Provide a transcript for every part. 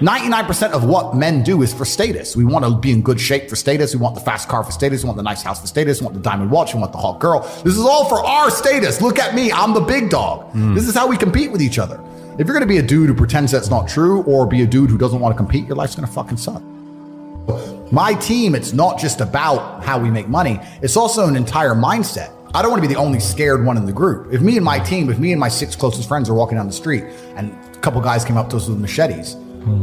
99% of what men do is for status. We want to be in good shape for status. We want the fast car for status. We want the nice house for status. We want the diamond watch. We want the hot girl. This is all for our status. Look at me. I'm the big dog. Hmm. This is how we compete with each other. If you're going to be a dude who pretends that's not true or be a dude who doesn't want to compete, your life's going to fucking suck. My team, it's not just about how we make money, it's also an entire mindset. I don't want to be the only scared one in the group. If me and my team, if me and my six closest friends are walking down the street and a couple guys came up to us with machetes,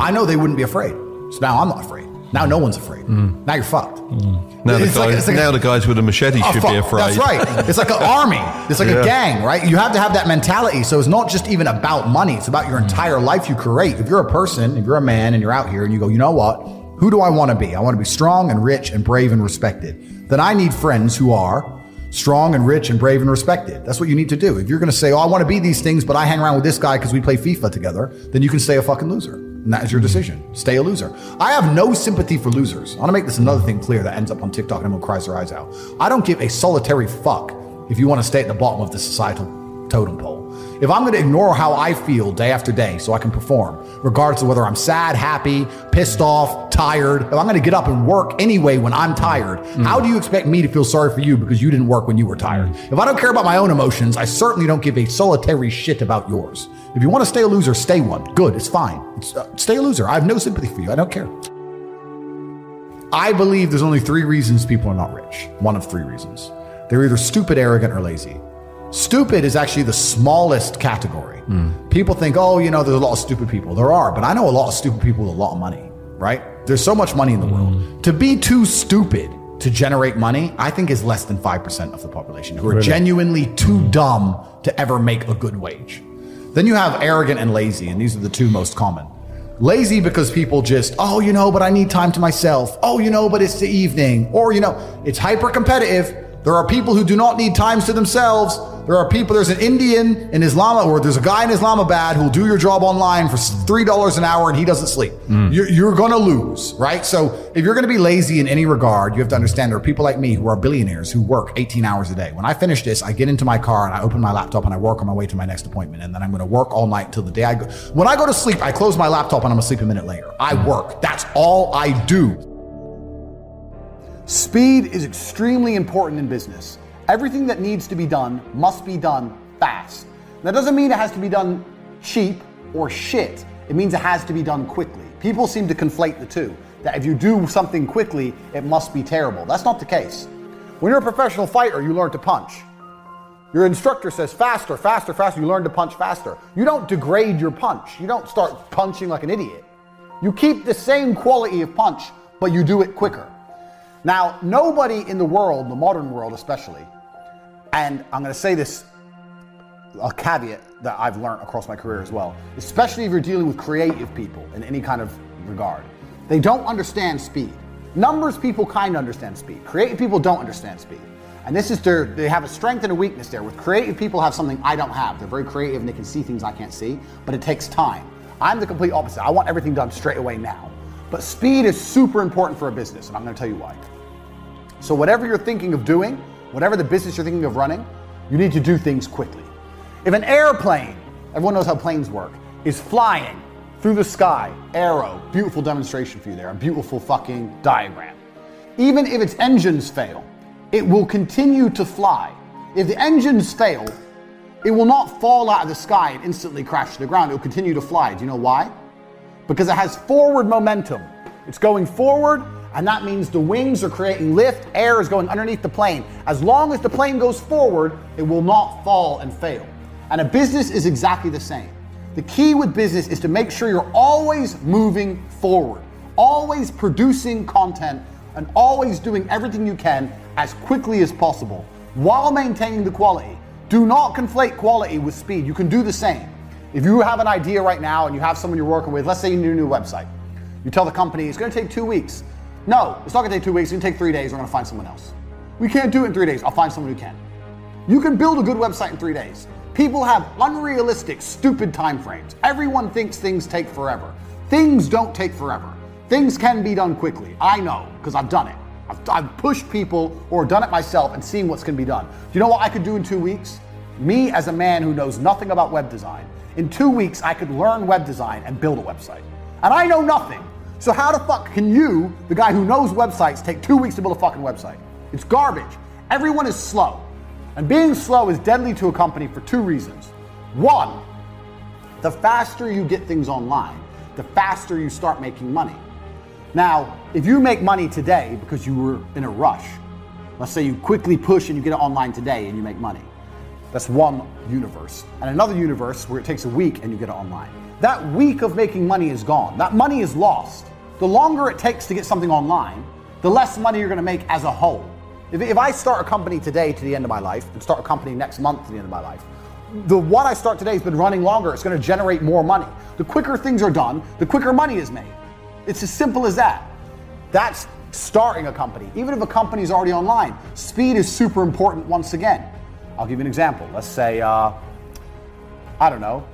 I know they wouldn't be afraid. So now I'm not afraid. Now no one's afraid. Mm. Now you're fucked. Mm. Now, the like- guys, like a- now the guys with the machete Oh, should fuck. be afraid. That's right. It's like an army. It's like Yeah. a gang, right? You have to have that mentality. So it's not just even about money. It's about your mm. entire life you create. If you're a person, if you're a man and you're out here and you go, you know what? Who do I want to be? I want to be strong and rich and brave and respected. Then I need friends who are strong and rich and brave and respected. That's what you need to do. If you're going to say, oh, I want to be these things, but I hang around with this guy because we play FIFA together, then you can stay a fucking loser. And that is your decision. Stay a loser. I have no sympathy for losers. I want to make this another thing clear that ends up on TikTok and everyone cries their eyes out. I don't give a solitary fuck if you want to stay at the bottom of the societal totem pole. If I'm going to ignore how I feel day after day so I can perform, regardless of whether I'm sad, happy, pissed off, tired, if I'm going to get up and work anyway when I'm tired, how do you expect me to feel sorry for you because you didn't work when you were tired? If I don't care about my own emotions, I certainly don't give a solitary shit about yours. If you want to stay a loser, stay one. Good, it's fine. It's, uh, stay a loser. I have no sympathy for you. I don't care. I believe there's only three reasons people are not rich. One of three reasons. They're either stupid, arrogant, or lazy. Stupid is actually the smallest category. People think, oh, you know, there's a lot of stupid people. There are, but I know a lot of stupid people with a lot of money, right? There's so much money in the mm. world. To be too stupid to generate money, I think is less than 5% of the population who are genuinely too dumb to ever make a good wage. Then you have arrogant and lazy, and these are the two most common. Lazy because people just, oh, you know, but I need time to myself. Oh, you know, but it's the evening. Or, you know, it's hyper competitive. There are people who do not need times to themselves. There are people, there's an Indian in Islam, or there's a guy in Islamabad who'll do your job online for $3 an hour and he doesn't sleep. Mm. You're, you're going to lose, right? So if you're going to be lazy in any regard, you have to understand there are people like me who are billionaires who work 18 hours a day. When I finish this, I get into my car and I open my laptop and I work on my way to my next appointment. And then I'm going to work all night till the day I go. When I go to sleep, I close my laptop and I'm asleep a minute later. I mm. work. That's all I do. Speed is extremely important in business. Everything that needs to be done must be done fast. That doesn't mean it has to be done cheap or shit. It means it has to be done quickly. People seem to conflate the two. That if you do something quickly, it must be terrible. That's not the case. When you're a professional fighter, you learn to punch. Your instructor says faster, faster, faster. You learn to punch faster. You don't degrade your punch. You don't start punching like an idiot. You keep the same quality of punch, but you do it quicker. Now, nobody in the world, the modern world especially, and I'm going to say this a caveat that I've learned across my career as well, especially if you're dealing with creative people in any kind of regard. They don't understand speed. Numbers people kind of understand speed. Creative people don't understand speed. And this is their, they have a strength and a weakness there. With creative people have something I don't have. They're very creative and they can see things I can't see, but it takes time. I'm the complete opposite. I want everything done straight away now. But speed is super important for a business, and I'm going to tell you why. So, whatever you're thinking of doing, whatever the business you're thinking of running, you need to do things quickly. If an airplane, everyone knows how planes work, is flying through the sky, arrow, beautiful demonstration for you there, a beautiful fucking diagram. Even if its engines fail, it will continue to fly. If the engines fail, it will not fall out of the sky and instantly crash to the ground. It will continue to fly. Do you know why? because it has forward momentum. It's going forward, and that means the wings are creating lift, air is going underneath the plane. As long as the plane goes forward, it will not fall and fail. And a business is exactly the same. The key with business is to make sure you're always moving forward, always producing content, and always doing everything you can as quickly as possible while maintaining the quality. Do not conflate quality with speed. You can do the same. If you have an idea right now and you have someone you're working with, let's say you need a new website, you tell the company it's going to take two weeks. No, it's not to take two weeks. It's to take three days. We're to find someone else. We can't do it in three days. I'll find someone who can. You can build a good website in three days. People have unrealistic, stupid time frames. Everyone thinks things take forever. Things don't take forever. Things can be done quickly. I know because I've done it. I've, I've pushed people or done it myself and seen what's going to be done. Do you know what I could do in two weeks? Me, as a man who knows nothing about web design, in two weeks I could learn web design and build a website. And I know nothing. So how the fuck can you, the guy who knows websites, take two weeks to build a fucking website? It's garbage. Everyone is slow. And being slow is deadly to a company for two reasons. One, the faster you get things online, the faster you start making money. Now, if you make money today because you were in a rush, let's say you quickly push and you get it online today and you make money. That's one universe. And another universe where it takes a week and you get it online. That week of making money is gone. That money is lost. The longer it takes to get something online, the less money you're going to make as a whole. If, if I start a company today to the end of my life and start a company next month to the end of my life, the one I start today has been running longer. It's going to generate more money. The quicker things are done, the quicker money is made. It's as simple as that. That's starting a company. Even if a company is already online, speed is super important once again. I'll give you an example. Let's say, uh, I don't know,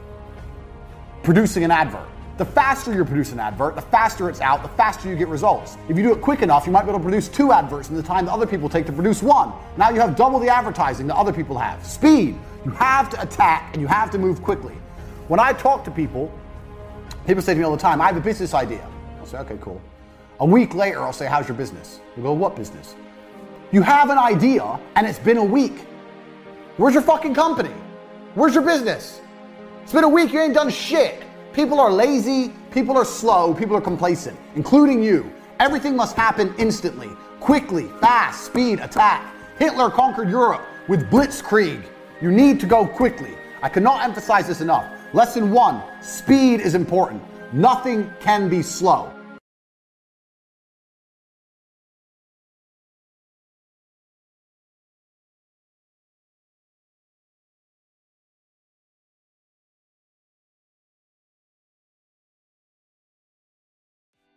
producing an advert. The faster you produce an advert, the faster it's out, the faster you get results. If you do it quick enough, you might be able to produce two adverts in the time that other people take to produce one. Now you have double the advertising that other people have. Speed. You have to attack and you have to move quickly. When I talk to people, people say to me all the time, I have a business idea. I'll say, okay, cool. A week later, I'll say, how's your business? You go, what business? You have an idea and it's been a week. Where's your fucking company? Where's your business? It's been a week, you ain't done shit. People are lazy, people are slow, people are complacent, including you. Everything must happen instantly, quickly, fast, speed, attack. Hitler conquered Europe with blitzkrieg. You need to go quickly. I cannot emphasize this enough. Lesson one speed is important. Nothing can be slow.